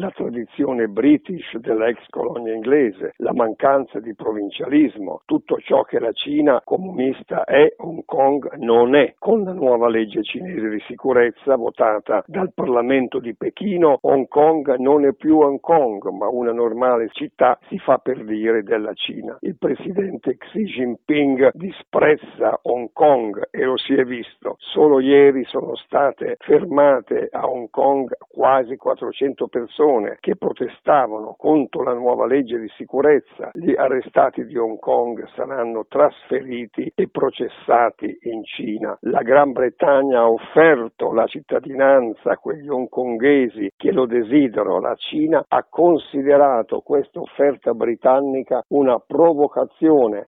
la tradizione british dell'ex colonia inglese, la mancanza di provincialismo, tutto ciò che la Cina comunista è, Hong Kong non è. Con la nuova legge cinese di sicurezza votata dal Parlamento di Pechino, Hong Kong non è più Hong Kong, ma una normale città, si fa per dire, della Cina. Il presidente Xi Jinping disprezza Hong Kong e lo si è visto. Solo ieri sono state fermate a Hong Kong quasi 400 persone che protestavano contro la nuova legge di sicurezza. Gli arrestati di Hong Kong saranno trasferiti e processati in Cina. La Gran Bretagna ha offerto la cittadinanza a quegli hongkonghesi che lo desiderano. La Cina ha considerato questa offerta britannica una provocazione